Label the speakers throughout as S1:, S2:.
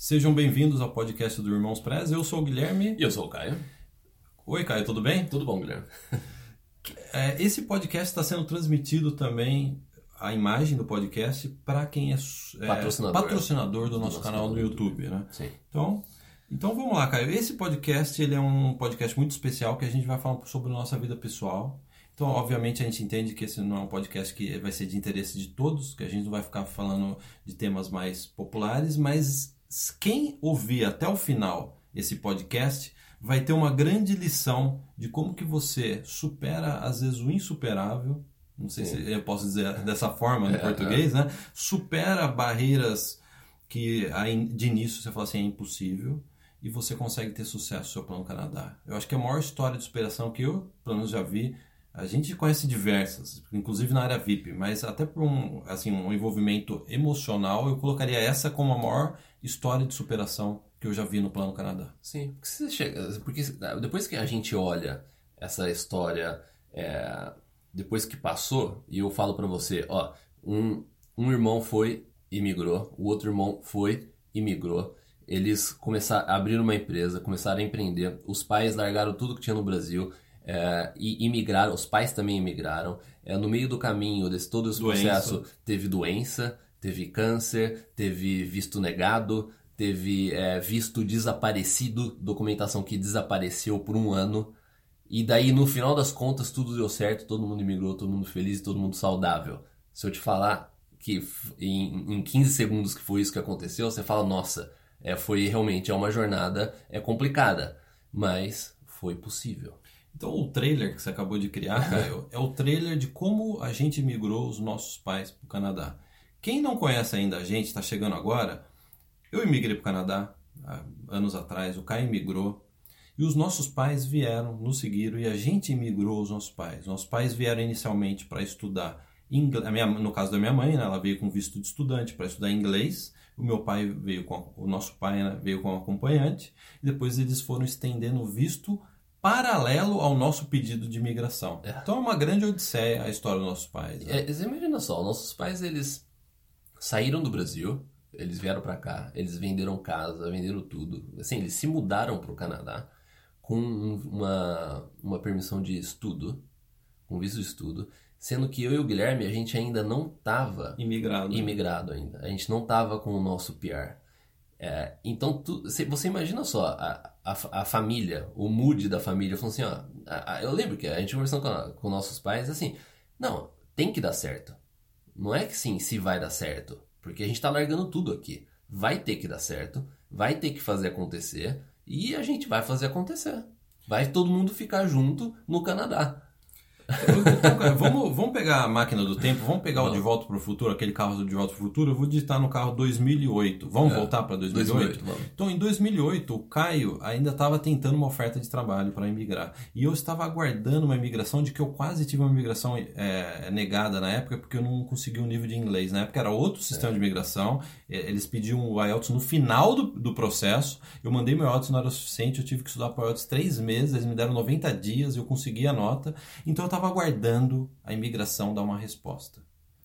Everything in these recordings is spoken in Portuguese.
S1: Sejam bem-vindos ao podcast do Irmãos Prez. Eu sou o Guilherme.
S2: E eu sou o Caio.
S1: Oi, Caio, tudo bem?
S2: Tudo bom, Guilherme.
S1: É, esse podcast está sendo transmitido também, a imagem do podcast, para quem é, é
S2: patrocinador,
S1: patrocinador do, do nosso, nosso, canal no YouTube,
S2: YouTube,
S1: né?
S2: Sim.
S1: Então, então vamos lá, Caio. Esse podcast ele é um podcast muito especial que a gente vai falar sobre a nossa vida pessoal. Então, obviamente, a gente entende que esse não é um podcast que vai ser de interesse de todos, que a gente não vai ficar falando de temas mais populares, mas quem ouvir até o final esse podcast vai ter uma grande lição de como que você supera, às vezes, o insuperável. Não sei Sim. se eu posso dizer dessa forma em é, português, é. né? Supera barreiras que de início você fala assim, é impossível e você consegue ter sucesso no seu plano Canadá. Eu acho que a maior história de superação que eu, pelo menos, já vi, a gente conhece diversas, inclusive na área VIP, mas até por um, assim, um envolvimento emocional, eu colocaria essa como a maior história de superação que eu já vi no Plano Canadá.
S2: Sim, porque, você chega, porque depois que a gente olha essa história, é, depois que passou, e eu falo para você, ó, um, um irmão foi e migrou, o outro irmão foi e migrou, eles começaram a abrir uma empresa, começaram a empreender, os pais largaram tudo que tinha no Brasil é, e imigraram, os pais também imigraram. É, no meio do caminho desse todo esse doença. processo, teve doença, teve câncer, teve visto negado, teve é, visto desaparecido, documentação que desapareceu por um ano. E daí, no final das contas, tudo deu certo, todo mundo imigrou, todo mundo feliz, todo mundo saudável. Se eu te falar que em, em 15 segundos que foi isso que aconteceu, você fala, nossa, é, foi realmente é uma jornada é complicada, mas foi possível.
S1: Então, o trailer que você acabou de criar, Caio, é o trailer de como a gente migrou os nossos pais para o Canadá. Quem não conhece ainda a gente, está chegando agora, eu imigrei para o Canadá há anos atrás, o Caio imigrou, e os nossos pais vieram, nos seguiram, e a gente imigrou os nossos pais. Nossos pais vieram inicialmente para estudar inglês, no caso da minha mãe, né, ela veio com visto de estudante para estudar inglês, o meu pai veio com, o nosso pai né, veio com acompanhante, e depois eles foram estendendo o visto paralelo ao nosso pedido de imigração. É. Então é uma grande odisseia a história dos nossos pais.
S2: Né? É, imagina só, nossos pais eles saíram do Brasil, eles vieram para cá, eles venderam casa, venderam tudo. Assim, eles se mudaram para o Canadá com uma, uma permissão de estudo, com visto de estudo, sendo que eu e o Guilherme a gente ainda não tava
S1: imigrado,
S2: imigrado ainda. A gente não tava com o nosso PR. É, então, tu, você imagina só, a, a, a, família, o mood da família, falando assim, ó, a, a, eu lembro que a gente conversando com, com nossos pais, assim, não, tem que dar certo. Não é que sim, se vai dar certo, porque a gente tá largando tudo aqui. Vai ter que dar certo, vai ter que fazer acontecer, e a gente vai fazer acontecer. Vai todo mundo ficar junto no Canadá.
S1: Então, vamos, vamos pegar a máquina do tempo, vamos pegar o De Volta para o Futuro, aquele carro do De Volta para o Futuro. Eu vou digitar no carro 2008. Vamos é, voltar para 2008? 2008 então, em 2008, o Caio ainda estava tentando uma oferta de trabalho para emigrar. E eu estava aguardando uma imigração de que eu quase tive uma imigração é, negada na época, porque eu não consegui um nível de inglês. Na época era outro sistema é. de imigração. Eles pediam o IELTS no final do, do processo. Eu mandei meu IELTS, não era o suficiente. Eu tive que estudar para o IELTS três meses. Eles me deram 90 dias eu consegui a nota. Então, eu estava estava aguardando a imigração dar uma resposta.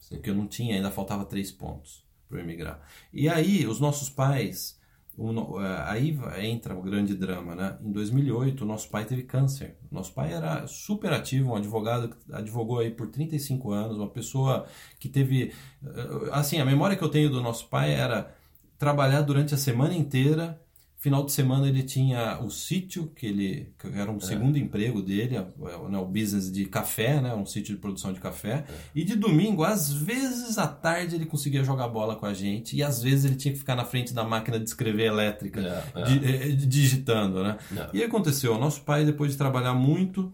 S1: Porque eu não tinha, ainda faltava três pontos para eu emigrar. E aí, os nossos pais, é, aí entra o grande drama, né? Em 2008, o nosso pai teve câncer. Nosso pai era super ativo, um advogado que advogou aí por 35 anos, uma pessoa que teve. Eh, assim, a memória que eu tenho do nosso pai era trabalhar durante a semana inteira Final de semana ele tinha o sítio, que ele que era um é. segundo emprego dele, né, o business de café, né, um sítio de produção de café. É. E de domingo, às vezes à tarde, ele conseguia jogar bola com a gente, e às vezes ele tinha que ficar na frente da máquina de escrever elétrica, é, é. Di, digitando. Né? É. E aconteceu, nosso pai, depois de trabalhar muito,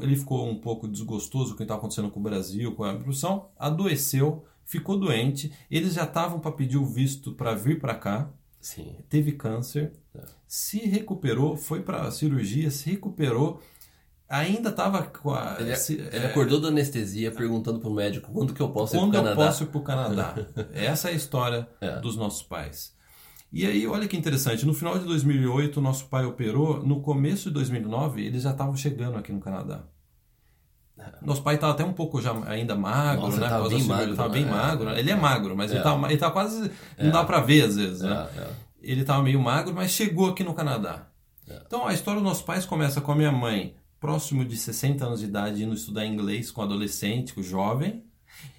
S1: ele ficou um pouco desgostoso com o que estava acontecendo com o Brasil, com a produção, adoeceu, ficou doente, eles já estavam para pedir o visto para vir para cá.
S2: Sim.
S1: teve câncer, é. se recuperou, foi para cirurgia, se recuperou, ainda estava com a.
S2: Ele, se, ele é, acordou da anestesia perguntando para o médico quando que eu posso ir
S1: para o
S2: Canadá.
S1: Quando eu posso ir para o Canadá. Essa é a história é. dos nossos pais. E aí, olha que interessante, no final de 2008, nosso pai operou, no começo de 2009, eles já estavam chegando aqui no Canadá. Nosso pai estava até um pouco já ainda magro,
S2: Nossa,
S1: né?
S2: Ele bem magro.
S1: Ele bem né? magro. Né? Ele é magro, mas é. ele, tá, ele tá quase. Não é. dá para ver às vezes, né? É, é. ele estava meio magro, mas chegou aqui no Canadá. É. Então a história dos nossos pais começa com a minha mãe, próximo de 60 anos de idade, indo estudar inglês com adolescente, com jovem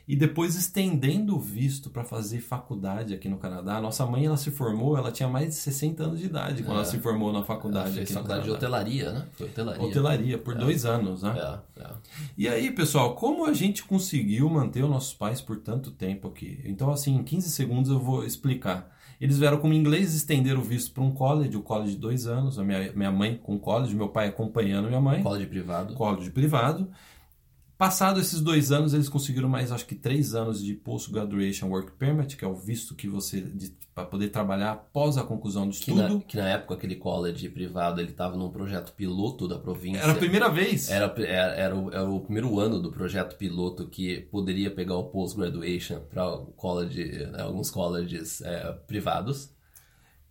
S1: e depois estendendo o visto para fazer faculdade aqui no Canadá. Nossa mãe ela se formou, ela tinha mais de 60 anos de idade quando é. ela se formou na faculdade ela
S2: fez aqui faculdade de hotelaria, né? Foi hotelaria.
S1: Hotelaria por é. dois anos, né? É, é. E aí, pessoal, como a gente conseguiu manter os nossos pais por tanto tempo aqui? Então, assim, em 15 segundos eu vou explicar. Eles vieram como inglês estender o visto para um college, o college de dois anos. A minha, minha mãe com college, meu pai acompanhando minha mãe.
S2: College privado.
S1: College privado. Passado esses dois anos, eles conseguiram mais, acho que três anos de Post-Graduation Work Permit, que é o visto que você para poder trabalhar após a conclusão do estudo.
S2: Que na, que na época aquele college privado ele estava num projeto piloto da província.
S1: Era a primeira vez.
S2: Era, era, era, o, era o primeiro ano do projeto piloto que poderia pegar o Post-Graduation para college, né, alguns colleges é, privados.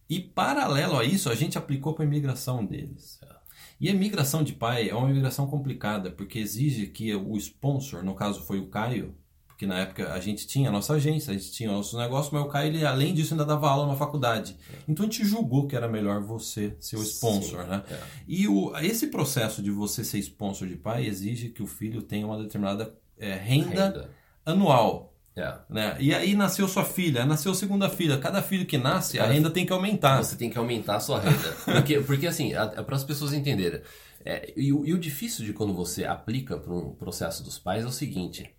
S1: E paralelo a isso, a gente aplicou para a imigração deles. É. E a migração de pai é uma migração complicada, porque exige que o sponsor, no caso foi o Caio, porque na época a gente tinha a nossa agência, a gente tinha o nosso negócio, mas o Caio, ele, além disso, ainda dava aula na faculdade. Então a gente julgou que era melhor você ser o sponsor, Sim, né? É. E o, esse processo de você ser sponsor de pai exige que o filho tenha uma determinada é, renda, renda, anual. É. Né? E aí nasceu sua filha, nasceu segunda filha. Cada filho que nasce, a renda tem que aumentar.
S2: Você tem que aumentar a sua renda. Porque, porque assim, é para as pessoas entenderem. É, e, o, e, o, difícil de quando você aplica para um processo dos pais é o seguinte: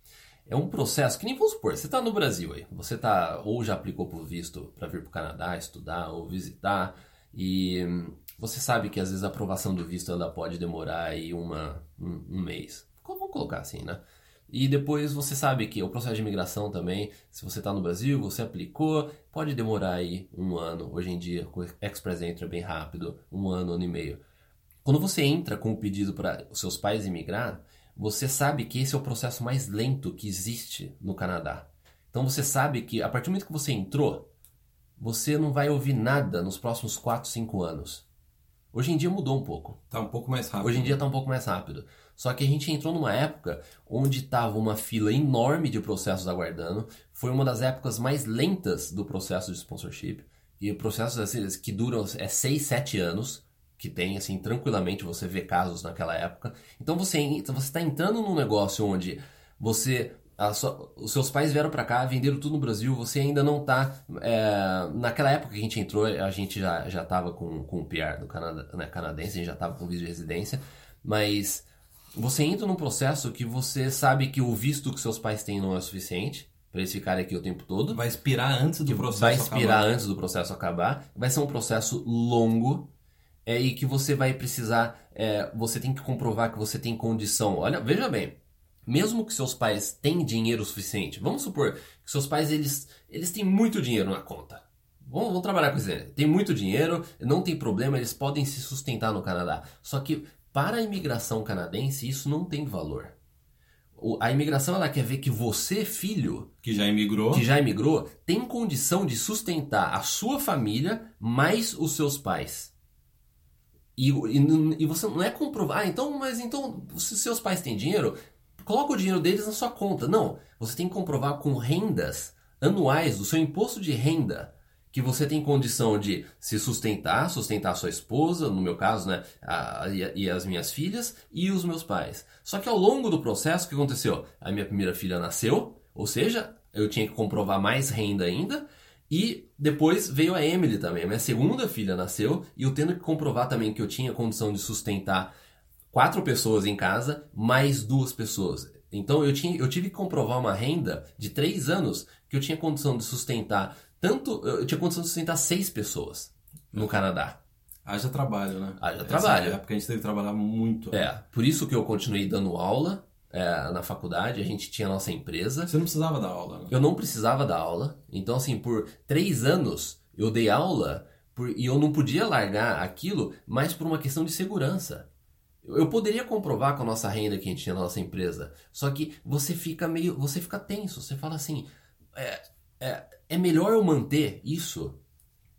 S2: é um processo que nem vamos supor, você está no Brasil aí, você tá ou já aplicou por visto para vir para o Canadá estudar ou visitar e você sabe que às vezes a aprovação do visto ainda pode demorar aí uma, um, um mês. Vamos colocar assim, né? E depois você sabe que o processo de imigração também, se você está no Brasil, você aplicou, pode demorar aí um ano. Hoje em dia, com o Express Entry é bem rápido, um ano, ano e meio. Quando você entra com o pedido para os seus pais imigrar, você sabe que esse é o processo mais lento que existe no Canadá. Então você sabe que a partir do momento que você entrou, você não vai ouvir nada nos próximos 4, 5 anos. Hoje em dia mudou um pouco.
S1: Está um pouco mais rápido.
S2: Hoje em dia está um pouco mais rápido. Só que a gente entrou numa época onde estava uma fila enorme de processos aguardando. Foi uma das épocas mais lentas do processo de sponsorship. E processos assim, que duram é 6, 7 anos. Que tem, assim, tranquilamente você vê casos naquela época. Então você está entrando num negócio onde você sua, os seus pais vieram para cá, venderam tudo no Brasil, você ainda não tá. É, naquela época que a gente entrou, a gente já, já tava com, com o PR do Canadá, né, canadense, a gente já tava com visto de residência, mas você entra num processo que você sabe que o visto que seus pais têm não é suficiente para eles ficarem aqui o tempo todo.
S1: Vai expirar antes do processo
S2: Vai expirar acabar. antes do processo acabar. Vai ser um processo longo é, e que você vai precisar. É, você tem que comprovar que você tem condição. Olha, veja bem. Mesmo que seus pais tenham dinheiro suficiente, vamos supor que seus pais eles, eles têm muito dinheiro na conta. Vamos, vamos trabalhar com isso. Tem muito dinheiro, não tem problema, eles podem se sustentar no Canadá. Só que para a imigração canadense, isso não tem valor. A imigração ela quer ver que você, filho,
S1: que já imigrou,
S2: que já imigrou, tem condição de sustentar a sua família mais os seus pais. E, e, e você não é comprovar, ah, então, mas então, se seus pais têm dinheiro, coloca o dinheiro deles na sua conta. Não, você tem que comprovar com rendas anuais do seu imposto de renda que você tem condição de se sustentar, sustentar sua esposa, no meu caso, né, a, e, as minhas filhas e os meus pais. Só que ao longo do processo, o que aconteceu? A minha primeira filha nasceu, ou seja, eu tinha que comprovar mais renda ainda, e depois veio a Emily também. A minha segunda filha nasceu e eu tendo que comprovar também que eu tinha condição de sustentar quatro pessoas em casa, mais duas pessoas. Então eu, tinha, eu tive que comprovar uma renda de três anos que eu tinha condição de sustentar tanto. Eu tinha condição de sustentar seis pessoas no Canadá.
S1: Haja trabalho, né?
S2: Haja trabalho.
S1: É porque a gente teve que trabalhar muito.
S2: É, por isso que eu continuei dando aula é, na faculdade, a gente tinha a nossa empresa.
S1: Você não precisava dar aula, né?
S2: Eu não precisava dar aula. Então, assim, por três anos eu dei aula por, e eu não podia largar aquilo, mais por uma questão de segurança. Eu poderia comprovar com a nossa renda que a gente tinha na nossa empresa, só que você fica meio, você fica tenso, você fala assim, é, é, é melhor eu manter isso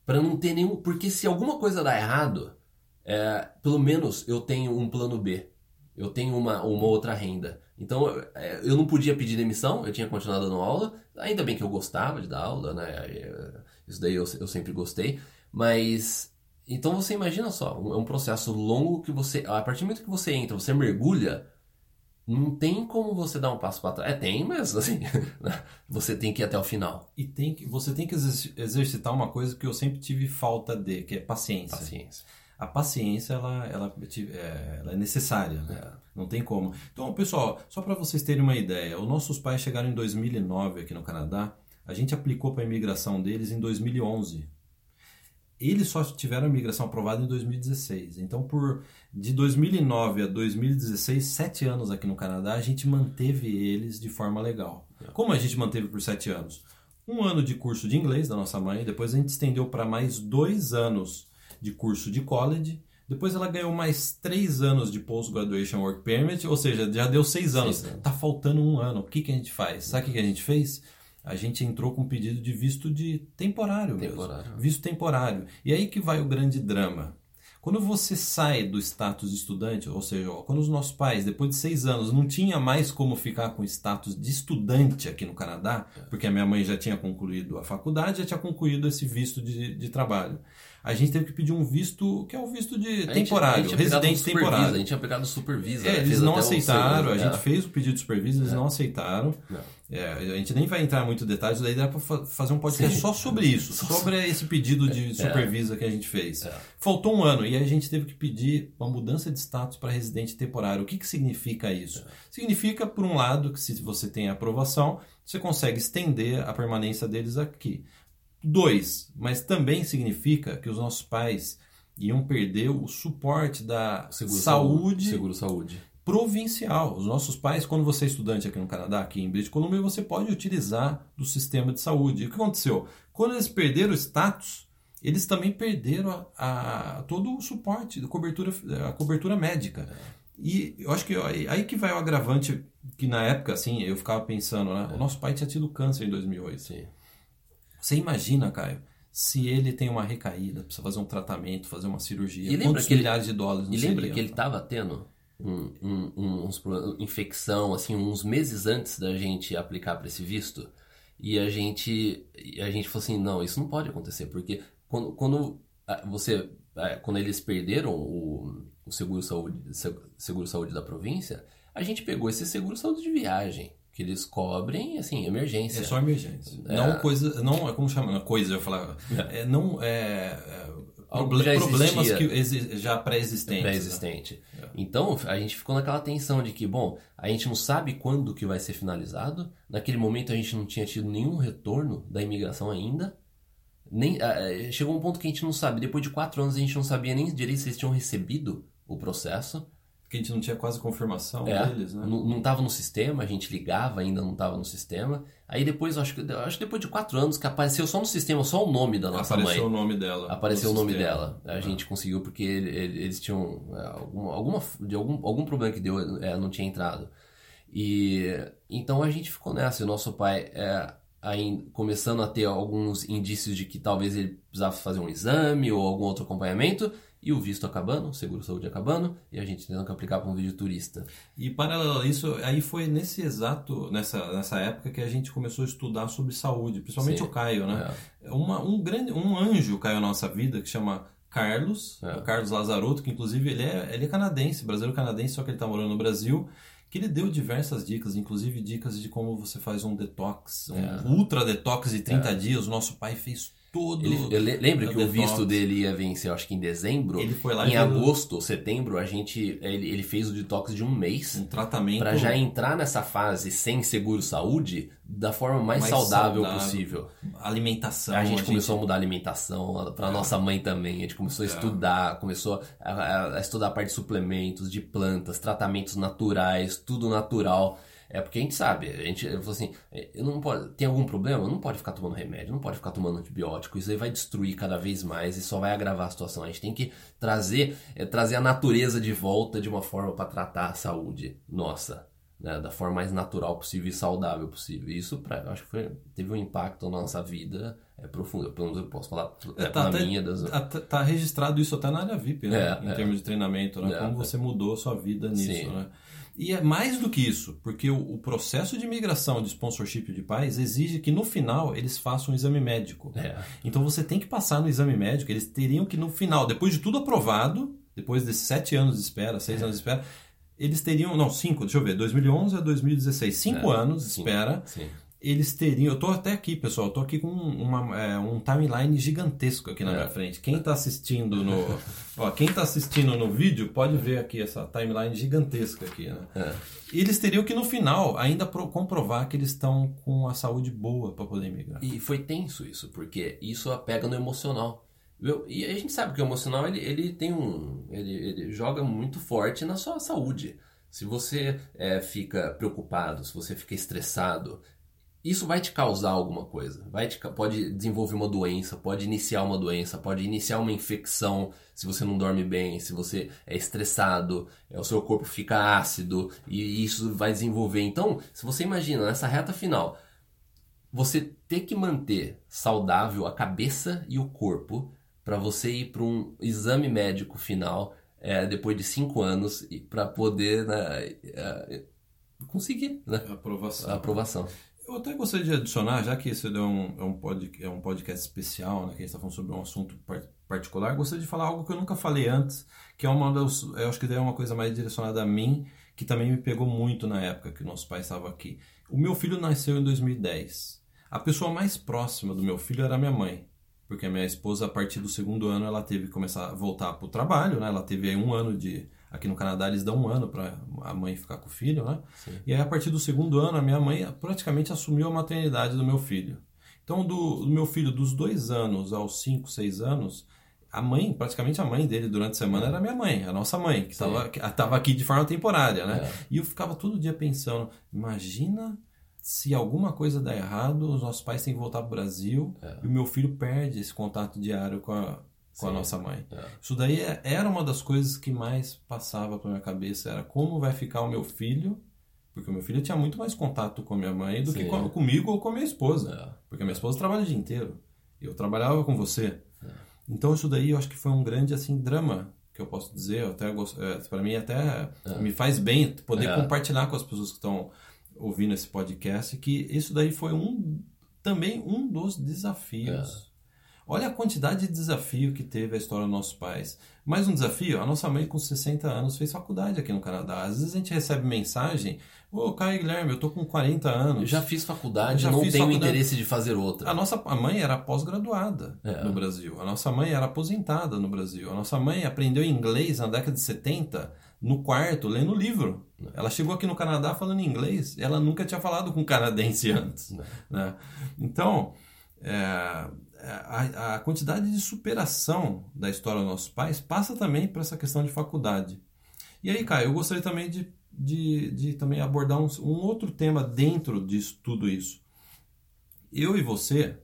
S2: para não ter nenhum, porque se alguma coisa dá errado, é, pelo menos eu tenho um plano B, eu tenho uma, uma outra renda. Então é, eu não podia pedir demissão, eu tinha continuado dando aula, ainda bem que eu gostava de dar aula, né? Isso daí eu, eu sempre gostei. Mas então você imagina só, é um processo longo que você, a partir do momento que você entra, você mergulha, não tem como você dar um passo para trás. É, tem, mas assim, você tem que ir até o final.
S1: E tem que, você tem que exercitar uma coisa que eu sempre tive falta de, que é paciência.
S2: Paciência.
S1: A paciência, ela, ela, é, ela é necessária, né? É. Não tem como. Então, pessoal, só para vocês terem uma ideia, os nossos pais chegaram em 2009 aqui no Canadá, a gente aplicou para a imigração deles em 2011 eles só tiveram a imigração aprovada em 2016. Então, por de 2009 a 2016, sete anos aqui no Canadá, a gente manteve eles de forma legal. É. Como a gente manteve por sete anos? Um ano de curso de inglês da nossa mãe, depois a gente estendeu para mais dois anos de curso de college. Depois ela ganhou mais três anos de Post-Graduation Work Permit, ou seja, já deu seis anos. Seis anos. Tá faltando um ano. O que, que a gente faz? Sabe o que a gente fez? A gente entrou com um pedido de visto de temporário, temporário mesmo. Visto temporário. E aí que vai o grande drama. Quando você sai do status de estudante, ou seja, quando os nossos pais, depois de seis anos, não tinha mais como ficar com status de estudante aqui no Canadá, porque a minha mãe já tinha concluído a faculdade, já tinha concluído esse visto de, de trabalho a gente teve que pedir um visto que é o visto de temporário, gente, gente residente temporário.
S2: A gente tinha pegado supervisa.
S1: É, eles não aceitaram, a gente é. fez o pedido de supervisa, eles é. não aceitaram. Não. É, a gente nem vai entrar muito em detalhes, daí dá para fazer um podcast Sim. só sobre isso, sobre esse pedido de é. supervisa que a gente fez. É. Faltou um ano e a gente teve que pedir uma mudança de status para residente temporário. O que, que significa isso? Significa, por um lado, que se você tem aprovação, você consegue estender a permanência deles aqui. Dois, mas também significa que os nossos pais iam perder o suporte da seguro saúde,
S2: seguro saúde
S1: provincial. Os nossos pais, quando você é estudante aqui no Canadá, aqui em British Columbia, você pode utilizar do sistema de saúde. E o que aconteceu? Quando eles perderam o status, eles também perderam a, a todo o suporte, a cobertura, a cobertura médica. E eu acho que aí que vai o agravante que na época, assim, eu ficava pensando, né? O nosso pai tinha tido câncer em 2008. Sim. Você imagina, Caio, se ele tem uma recaída, precisa fazer um tratamento, fazer uma cirurgia,
S2: e que
S1: milhares ele, de dólares
S2: E lembra que ele estava tendo um, um, uns, infecção, assim, uns meses antes da gente aplicar para esse visto, e a gente, a gente falou assim, não, isso não pode acontecer, porque quando, quando você, quando eles perderam o, o seguro saúde, seguro saúde da província, a gente pegou esse seguro saúde de viagem que eles cobrem, assim, emergência.
S1: É só emergência. É. Não coisa, não é como chama, coisa, eu falar. É. é, não é, é proble problemas que já pré-existentes.
S2: Pré-existente. Né? Então, a gente ficou naquela tensão de que, bom, a gente não sabe quando que vai ser finalizado. Naquele momento a gente não tinha tido nenhum retorno da imigração ainda. Nem, chegou um ponto que a gente não sabe. Depois de quatro anos a gente não sabia nem direito se eles tinham recebido o processo.
S1: Porque a gente não tinha quase confirmação é, deles, né?
S2: Não, não tava no sistema, a gente ligava, ainda não estava no sistema. Aí depois, acho que, acho que depois de quatro anos que apareceu só no sistema, só o nome da nossa
S1: apareceu
S2: mãe.
S1: Apareceu o nome dela.
S2: Apareceu o nome sistema. dela. A ah. gente conseguiu porque eles tinham é, alguma, alguma, de algum, algum problema que deu, é, não tinha entrado. E então a gente ficou nessa. E o nosso pai é, aí, começando a ter alguns indícios de que talvez ele precisava fazer um exame ou algum outro acompanhamento e o visto acabando, o seguro saúde acabando, e a gente tendo que aplicar para um vídeo turista.
S1: E paralelo a isso, aí foi nesse exato, nessa, nessa época que a gente começou a estudar sobre saúde, principalmente Sim. o Caio, né? É. Uma, um grande, um anjo caiu na nossa vida que chama Carlos, é. Carlos Lazarotto, que inclusive ele é, ele é canadense, brasileiro canadense, só que ele está morando no Brasil, que ele deu diversas dicas, inclusive dicas de como você faz um detox, um é. ultra detox de 30 é. dias. O nosso pai fez todo.
S2: Ele, lembra que o visto dele ia vencer, acho que em dezembro. Ele foi lá em agosto ou setembro, a gente ele, ele fez o detox de um mês.
S1: Um tratamento.
S2: Para já entrar nessa fase sem seguro saúde da forma mais, mais saudável, saudável, possível.
S1: Alimentação.
S2: A gente, a gente começou a mudar a alimentação para é. nossa mãe também. A gente começou a é. estudar, começou a, a estudar a parte de suplementos, de plantas, tratamentos naturais, tudo natural. É porque a gente sabe, a gente falou assim, eu não pode, tem algum problema? Não pode ficar tomando remédio, não pode ficar tomando antibiótico, isso aí vai destruir cada vez mais e só vai agravar a situação. A gente tem que trazer, é, trazer a natureza de volta de uma forma para tratar a saúde nossa, né, da forma mais natural possível e saudável possível. Isso, pra, acho que foi, teve um impacto na nossa vida é profundo. Pelo menos eu posso falar é, tá,
S1: até,
S2: minha. Das...
S1: Tá, tá, registrado isso até na área VIP, né? É, em é, termos de treinamento, né? É, Como você mudou a sua vida nisso, Sim. né? E é mais do que isso, porque o, o, processo de imigração de sponsorship de pais exige que no final eles façam um exame médico. É. Então você tem que passar no exame médico, eles teriam que no final, depois de tudo aprovado, depois desses sete anos de espera, seis é. anos de espera, eles teriam, não, cinco, deixa eu ver, 2011 a 2016, cinco é. anos de espera. Sim eles teriam. Eu tô até aqui, pessoal. Eu tô aqui com uma, é, um timeline gigantesco aqui na é. minha frente. Quem está assistindo no. ó, quem tá assistindo no vídeo pode ver aqui essa timeline gigantesca aqui, né? É. Eles teriam que, no final, ainda pro, comprovar que eles estão com a saúde boa para poder migrar.
S2: E foi tenso isso, porque isso apega no emocional. Eu, e a gente sabe que o emocional ele, ele tem um. Ele, ele joga muito forte na sua saúde. Se você é, fica preocupado, se você fica estressado, isso vai te causar alguma coisa. Vai te, pode desenvolver uma doença, pode iniciar uma doença, pode iniciar uma infecção se você não dorme bem, se você é estressado, é, o seu corpo fica ácido e isso vai desenvolver. Então, se você imagina nessa reta final, você ter que manter saudável a cabeça e o corpo para você ir para um exame médico final é, depois de cinco anos para poder né, é, conseguir né?
S1: aprovação.
S2: A aprovação.
S1: Eu até gostaria de adicionar, já que esse é um, é um, pod, é um podcast especial, né, que a gente está falando sobre um assunto particular, gostaria de falar algo que eu nunca falei antes, que é uma das, eu acho que é uma coisa mais direcionada a mim, que também me pegou muito na época que nosso pai estava aqui. O meu filho nasceu em 2010. A pessoa mais próxima do meu filho era minha mãe, porque a minha esposa, a partir do segundo ano, ela teve que começar a voltar para o trabalho, né? Ela teve um ano de Aqui no Canadá eles dão um ano para a mãe ficar com o filho, né? Sim. E aí a partir do segundo ano a minha mãe praticamente assumiu a maternidade do meu filho. Então do, do meu filho dos dois anos aos cinco, seis anos, a mãe, praticamente a mãe dele durante a semana era a minha mãe, a nossa mãe, que estava aqui de forma temporária, né? É. E eu ficava todo dia pensando, imagina se alguma coisa der errado, os nossos pais têm que voltar para o Brasil é. e o meu filho perde esse contato diário com a, com Sim. a nossa mãe. É. Isso daí é, era uma das coisas que mais passava pela minha cabeça, era como vai ficar o meu filho, porque o meu filho tinha muito mais contato com a minha mãe do Sim. que com, comigo ou com a minha esposa, é. porque a minha esposa trabalha o dia inteiro, eu trabalhava com você. É. Então isso daí eu acho que foi um grande assim drama que eu posso dizer, até é, para mim até é. me faz bem poder compartilhar com as pessoas que estão ouvindo esse podcast que isso daí foi um também um dos desafios Olha a quantidade de desafio que teve a história dos nossos pais. Mais um desafio, a nossa mãe com 60 anos fez faculdade aqui no Canadá. Às vezes a gente recebe mensagem, ô oh, Caio Guilherme, eu tô com 40 anos. Eu
S2: já fiz faculdade, já não tenho faculdade. interesse de fazer outra.
S1: A nossa a mãe era pós-graduada é. no Brasil. A nossa mãe era aposentada no Brasil. A nossa mãe aprendeu inglês na década de 70 no quarto, lendo livro. É. Ela chegou aqui no Canadá falando inglês. Ela nunca tinha falado com canadense antes. Né? Então, é, a, a, quantidade de superação da história dos nossos pais passa também por essa questão de faculdade. E aí, Caio, eu gostaria também de, de, de também abordar um, um outro tema dentro disso tudo isso. Eu e você,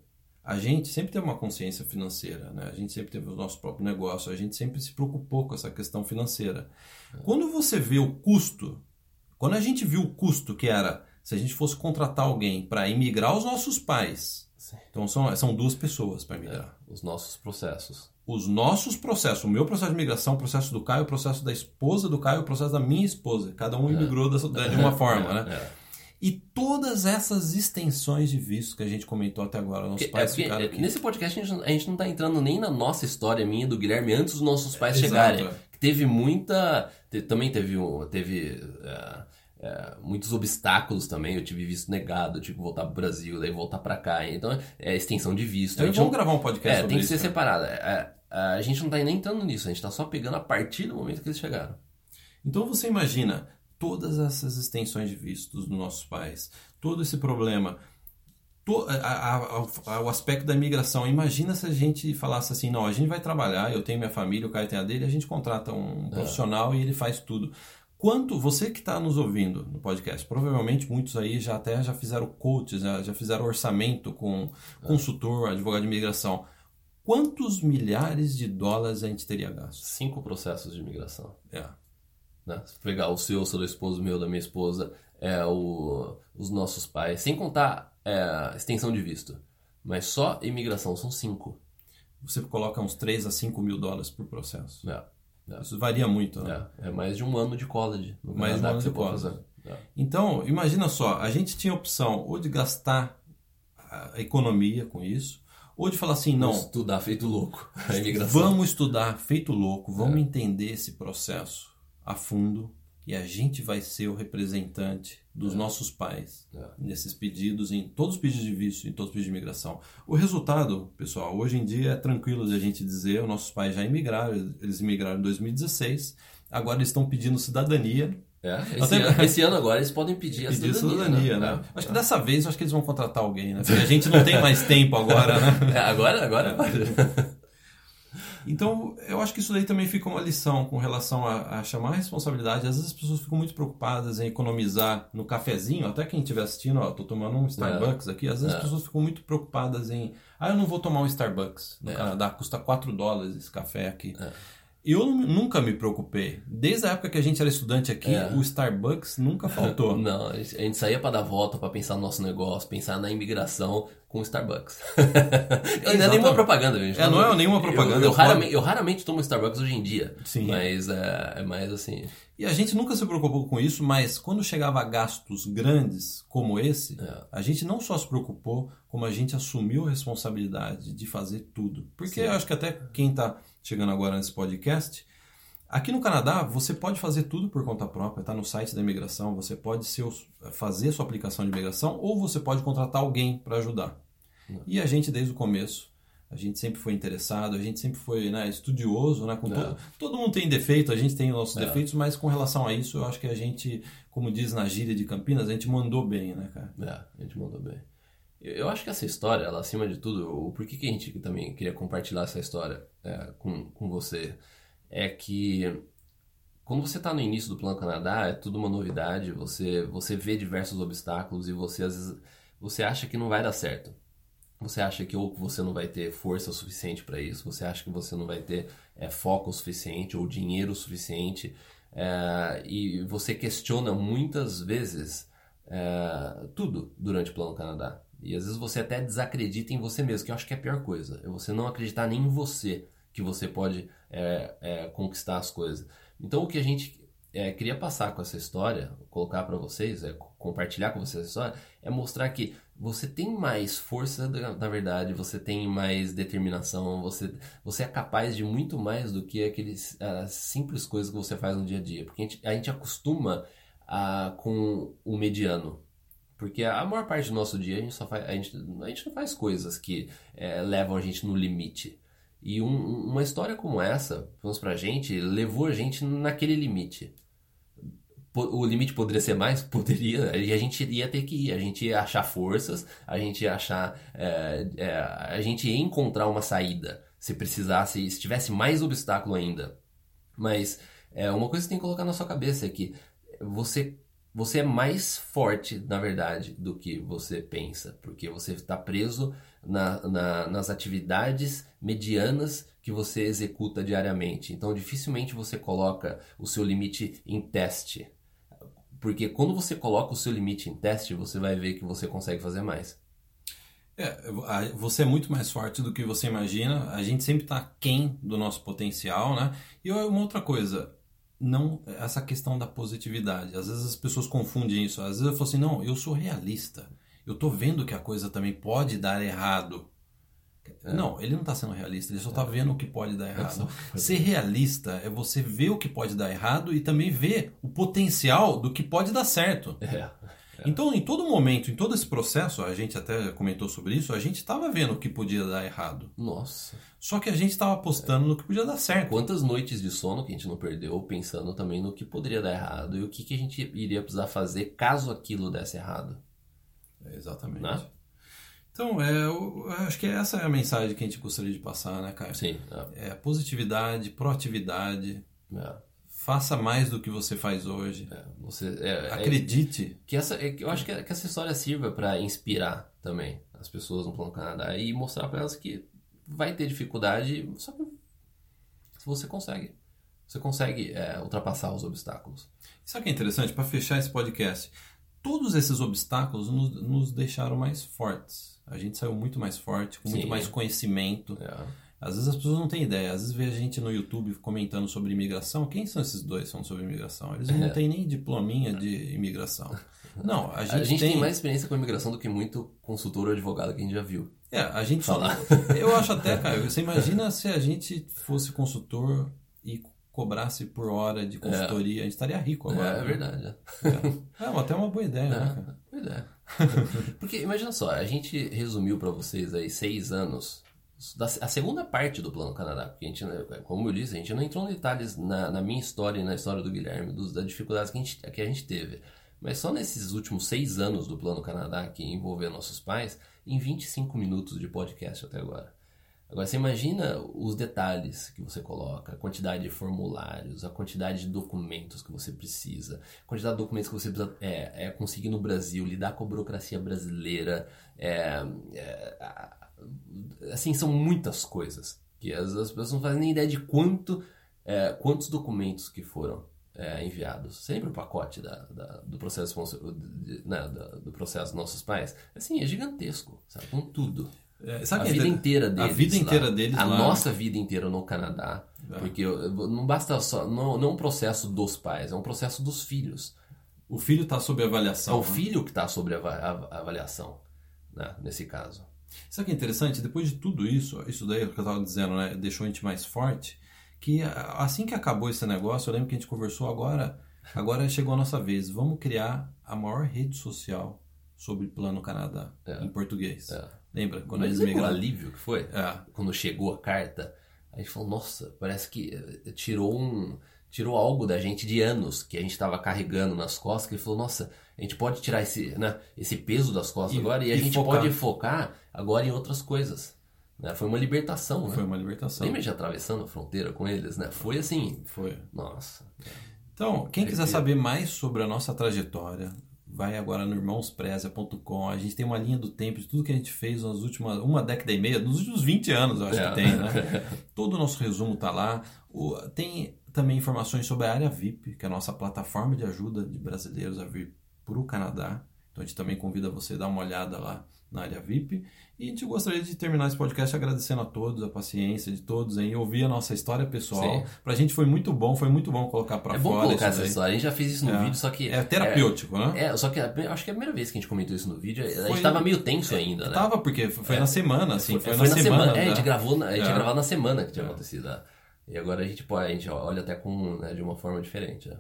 S1: a gente sempre teve uma consciência financeira, né? A gente sempre teve o nosso próprio negócio, a gente sempre se preocupou com essa questão financeira. Quando você vê o custo, quando a gente viu o custo que era se a gente fosse contratar alguém para imigrar os nossos pais então são, são duas pessoas para migrar.
S2: É, os nossos processos.
S1: Os nossos processos. O meu processo de migração, o processo do Caio, o processo da esposa do Caio, o processo da minha esposa. Cada um é. imigrou de uma forma, né? É. E todas essas extensões de visto que a gente comentou até agora, nossos pais
S2: é, ficaram aqui. Nesse podcast a gente, a gente não está entrando nem na nossa história minha do Guilherme antes dos nossos pais chegarem. Teve muita. Também teve. teve uh, é, muitos obstáculos também. Eu tive visto negado, eu tive que voltar pro Brasil, daí voltar para cá. Então, é extensão de visto.
S1: Então, vamos gravar um podcast
S2: é,
S1: sobre
S2: tem que ser separado. É, é, a gente não tá nem entrando nisso, a gente tá só pegando a partir do momento que eles chegaram.
S1: Então você imagina todas essas extensões de vistos dos nossos pais, todo esse problema. To, a, a, a, o aspecto da imigração. Imagina se a gente falasse assim: não, a gente vai trabalhar, eu tenho minha família, o Caio tem a dele, a gente contrata um é. profissional e ele faz tudo. Quanto você que está nos ouvindo no podcast, provavelmente muitos aí já até já fizeram coach, já, já fizeram orçamento com consultor, advogado de imigração. Quantos milhares de dólares a gente teria gasto?
S2: Cinco processos de imigração.
S1: É.
S2: Né? Se pegar o seu, o seu esposo, o meu, da minha esposa, é, o, os nossos pais, sem contar é, extensão de visto. Mas só imigração são cinco.
S1: Você coloca uns 3 a 5 mil dólares por processo.
S2: É.
S1: É. Isso varia muito.
S2: Né? É. é. mais de um ano de college.
S1: mais de um ano de college. É. Então, imagina só, a gente tinha a opção ou de gastar a economia com isso, ou de falar assim, não. Vamos
S2: estudar feito louco a
S1: imigração. Vamos estudar feito louco, vamos é. entender esse processo a fundo e a gente vai ser o representante dos é. nossos pais é. nesses pedidos, em todos os pedidos de visto, em todos os pedidos de imigração. O resultado, pessoal, hoje em dia é tranquilo de a gente dizer, os nossos pais já imigraram, eles imigraram em 2016, agora eles estão pedindo cidadania
S2: é, esse, ano, esse, ano, agora eles podem pedir a pedir cidadania, cidadania
S1: né? né? Acho que dessa vez acho que eles vão contratar alguém, né? Porque a gente não tem mais tempo agora, né?
S2: É, agora, agora. É.
S1: Então, eu acho que isso daí também fica uma lição com relação a, a, chamar a responsabilidade. Às vezes as pessoas ficam muito preocupadas em economizar no cafezinho. Até quem estiver assistindo, ó, tô tomando um Starbucks é. aqui. Às vezes é. as pessoas ficam muito preocupadas em, ah, eu não vou tomar um Starbucks. No é. Canadá custa 4 dólares esse café aqui. Eu nunca me preocupei. Desde a época que a gente era estudante aqui, é. o Starbucks nunca faltou.
S2: Não, a gente saía para dar volta, para pensar no nosso negócio, pensar na imigração com o Starbucks. não é nenhuma propaganda, gente.
S1: É, não é nenhuma propaganda.
S2: Eu, eu, raramente, eu raramente tomo Starbucks hoje em dia. Sim. Mas é, é mais assim.
S1: E a gente nunca se preocupou com isso, mas quando chegava a gastos grandes como esse, é. a gente não só se preocupou, como a gente assumiu a responsabilidade de fazer tudo. Porque Sim. eu acho que até quem está chegando agora nesse podcast. Aqui no Canadá, você pode fazer tudo por conta própria, está no site da imigração, você pode ser, fazer sua aplicação de imigração ou você pode contratar alguém para ajudar. Não. E a gente, desde o começo, a gente sempre foi interessado, a gente sempre foi né, estudioso, né, com todo, todo mundo tem defeito, a gente tem nossos é. defeitos, mas com relação a isso, eu acho que a gente, como diz na gíria de Campinas, a gente mandou bem, né, cara?
S2: É, a gente mandou bem. Eu acho que essa história, ela acima de tudo, o porquê que a gente também queria compartilhar essa história é, com, com você, é que quando você está no início do Plano Canadá, é tudo uma novidade, você, você vê diversos obstáculos e você às vezes você acha que não vai dar certo. Você acha que ou você não vai ter força suficiente para isso, você acha que você não vai ter é, foco suficiente ou dinheiro suficiente, é, e você questiona muitas vezes é, tudo durante o Plano Canadá. E às vezes você até desacredita em você mesmo, que eu acho que é a pior coisa. É você não acreditar nem em você que você pode é, é, conquistar as coisas. Então o que a gente é, queria passar com essa história, colocar para vocês, é, compartilhar com vocês essa história, é mostrar que você tem mais força, na verdade, você tem mais determinação, você, você é capaz de muito mais do que aqueles as simples coisas que você faz no dia a dia. Porque a gente, a gente acostuma com o mediano. Porque a maior parte do nosso dia a gente, só faz, a gente, a gente não faz coisas que é, levam a gente no limite. E um, uma história como essa, vamos pra gente, levou a gente naquele limite. O limite poderia ser mais? Poderia. E a gente ia ter que ir. A gente ia achar forças, a gente ia achar. É, é, a gente ia encontrar uma saída. Se precisasse, se tivesse mais obstáculo ainda. Mas é, uma coisa que você tem que colocar na sua cabeça é que você você é mais forte, na verdade, do que você pensa, porque você está preso na, na, nas atividades medianas que você executa diariamente. Então, dificilmente você coloca o seu limite em teste. Porque quando você coloca o seu limite em teste, você vai ver que você consegue fazer mais.
S1: É, você é muito mais forte do que você imagina. A gente sempre está aquém do nosso potencial, né? E uma outra coisa, não essa questão da positividade. Às vezes as pessoas confundem isso. Às vezes eu falo assim, não, eu sou realista. Eu tô vendo que a coisa também pode dar errado. É. Não, ele não está sendo realista, ele só está é. vendo o que pode dar errado. Ser realista é você ver o que pode dar errado e também ver o potencial do que pode dar certo.
S2: É.
S1: É. Então, em todo momento, em todo esse processo, a gente até comentou sobre isso, a gente estava vendo o que podia dar errado.
S2: Nossa.
S1: Só que a gente estava apostando é. no que podia dar certo.
S2: Quantas noites de sono que a gente não perdeu pensando também no que poderia dar errado e o que, que a gente iria precisar fazer caso aquilo desse errado.
S1: É, exatamente. Né? Então, é, eu acho que essa é a mensagem que a gente gostaria de passar, né, Caio?
S2: Sim.
S1: É, é positividade, proatividade.
S2: É
S1: Faça mais do que você faz hoje.
S2: É, você, é,
S1: é Acredite.
S2: É, que essa, eu acho que, que essa história sirva para inspirar também as pessoas no Plano Canadá e mostrar para elas que vai ter dificuldade, só que você consegue. Você consegue é, ultrapassar os obstáculos.
S1: Sabe o que é interessante? Para fechar esse podcast, todos esses obstáculos nos, nos, deixaram mais fortes. A gente saiu muito mais forte, com Sim. muito mais conhecimento.
S2: É.
S1: Às vezes as pessoas não têm ideia. Às vezes vê a gente no YouTube comentando sobre imigração. Quem são esses dois falando sobre imigração? Eles não é. têm nem diplominha de imigração. Não, a gente,
S2: a gente
S1: tem...
S2: tem... mais experiência com imigração do que muito consultor ou advogado que a gente já viu.
S1: É, a gente fala. Eu acho até, cara, você imagina se a gente fosse consultor e cobrasse por hora de consultoria, é. a gente estaria rico agora.
S2: É, é verdade.
S1: É. é até uma boa ideia,
S2: é,
S1: né, cara?
S2: Boa ideia. Porque imagina só, a gente resumiu para vocês aí seis anos a segunda parte do Plano Canadá, porque a gente, né, como eu disse, a gente não entrou em detalhes na, na minha história e na história do Guilherme, dos, das dificuldades que a, gente, que a gente teve. Mas só nesses últimos seis anos do Plano Canadá, que envolveu nossos pais, em 25 minutos de podcast até agora. Agora, você imagina os detalhes que você coloca, a quantidade de formulários, a quantidade de documentos que você precisa, a quantidade de documentos que você precisa é, é conseguir no Brasil, lidar com a burocracia brasileira. É, é, assim, são muitas coisas que as, as, pessoas não fazem nem ideia de quanto, é, quantos documentos que foram é, enviados. Sempre o pacote da, da do processo né, do processo dos nossos pais, assim, é gigantesco, sabe? Com tudo. É, a vida inteira deles.
S1: A vida inteira
S2: lá,
S1: deles.
S2: A
S1: lá.
S2: nossa vida inteira no Canadá. É. Porque não basta só. Não, não é um processo dos pais, é um processo dos filhos.
S1: O filho está sob avaliação.
S2: É o né? filho que está sob avaliação, né, nesse caso.
S1: Sabe o que é interessante? Depois de tudo isso, isso daí que eu estava dizendo, né, deixou a gente mais forte, que assim que acabou esse negócio, eu lembro que a gente conversou agora, agora chegou a nossa vez, vamos criar a maior rede social sobre Plano Canadá, é. em português. É. Lembra?
S2: Quando Mas eles migraram? o alívio que foi? É. Quando chegou a carta, a gente falou, nossa, parece que eh, tirou um tirou algo da gente de anos que a gente estava carregando nas costas, que ele falou, nossa, a gente pode tirar esse, né, esse peso das costas e, agora e, e a gente focar. pode focar agora em outras coisas. Né? Foi uma libertação, né?
S1: Foi uma libertação.
S2: Lembra de atravessando a fronteira com eles, né? Foi assim.
S1: Foi.
S2: Nossa.
S1: Então, quem quiser saber mais sobre a nossa trajetória, vai agora no irmãospreza.com. A gente tem uma linha do tempo de tudo que a gente fez nas últimas uma década e meia, nos últimos 20 anos, eu acho é. que tem, né? Todo o nosso resumo está lá. O, tem também informações sobre a área VIP, que é a nossa plataforma de ajuda de brasileiros a vir para o Canadá. Então a gente também convida você a dar uma olhada lá na área VIP. E a gente gostaria de terminar esse podcast agradecendo a todos, a paciência de todos em ouvir a nossa história pessoal. Sim. Pra gente foi muito bom, foi muito bom colocar para fora.
S2: É bom colocar essa história. A gente já fez isso no é. vídeo, só que.
S1: É terapêutico,
S2: é,
S1: né?
S2: É, só que acho que é a primeira vez que a gente comentou isso no vídeo. A gente foi, tava meio tenso ainda, né?
S1: Tava, porque foi é. na semana, assim. Foi,
S2: foi
S1: na,
S2: na,
S1: semana.
S2: semana. É, a gente gravou, na, a gente é. gravou na semana que tinha acontecido. Né? E agora a gente, pô, a gente olha até com, né, de uma forma diferente. Né?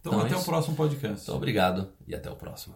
S1: Então, então até é o próximo podcast.
S2: Então, obrigado e até o próximo.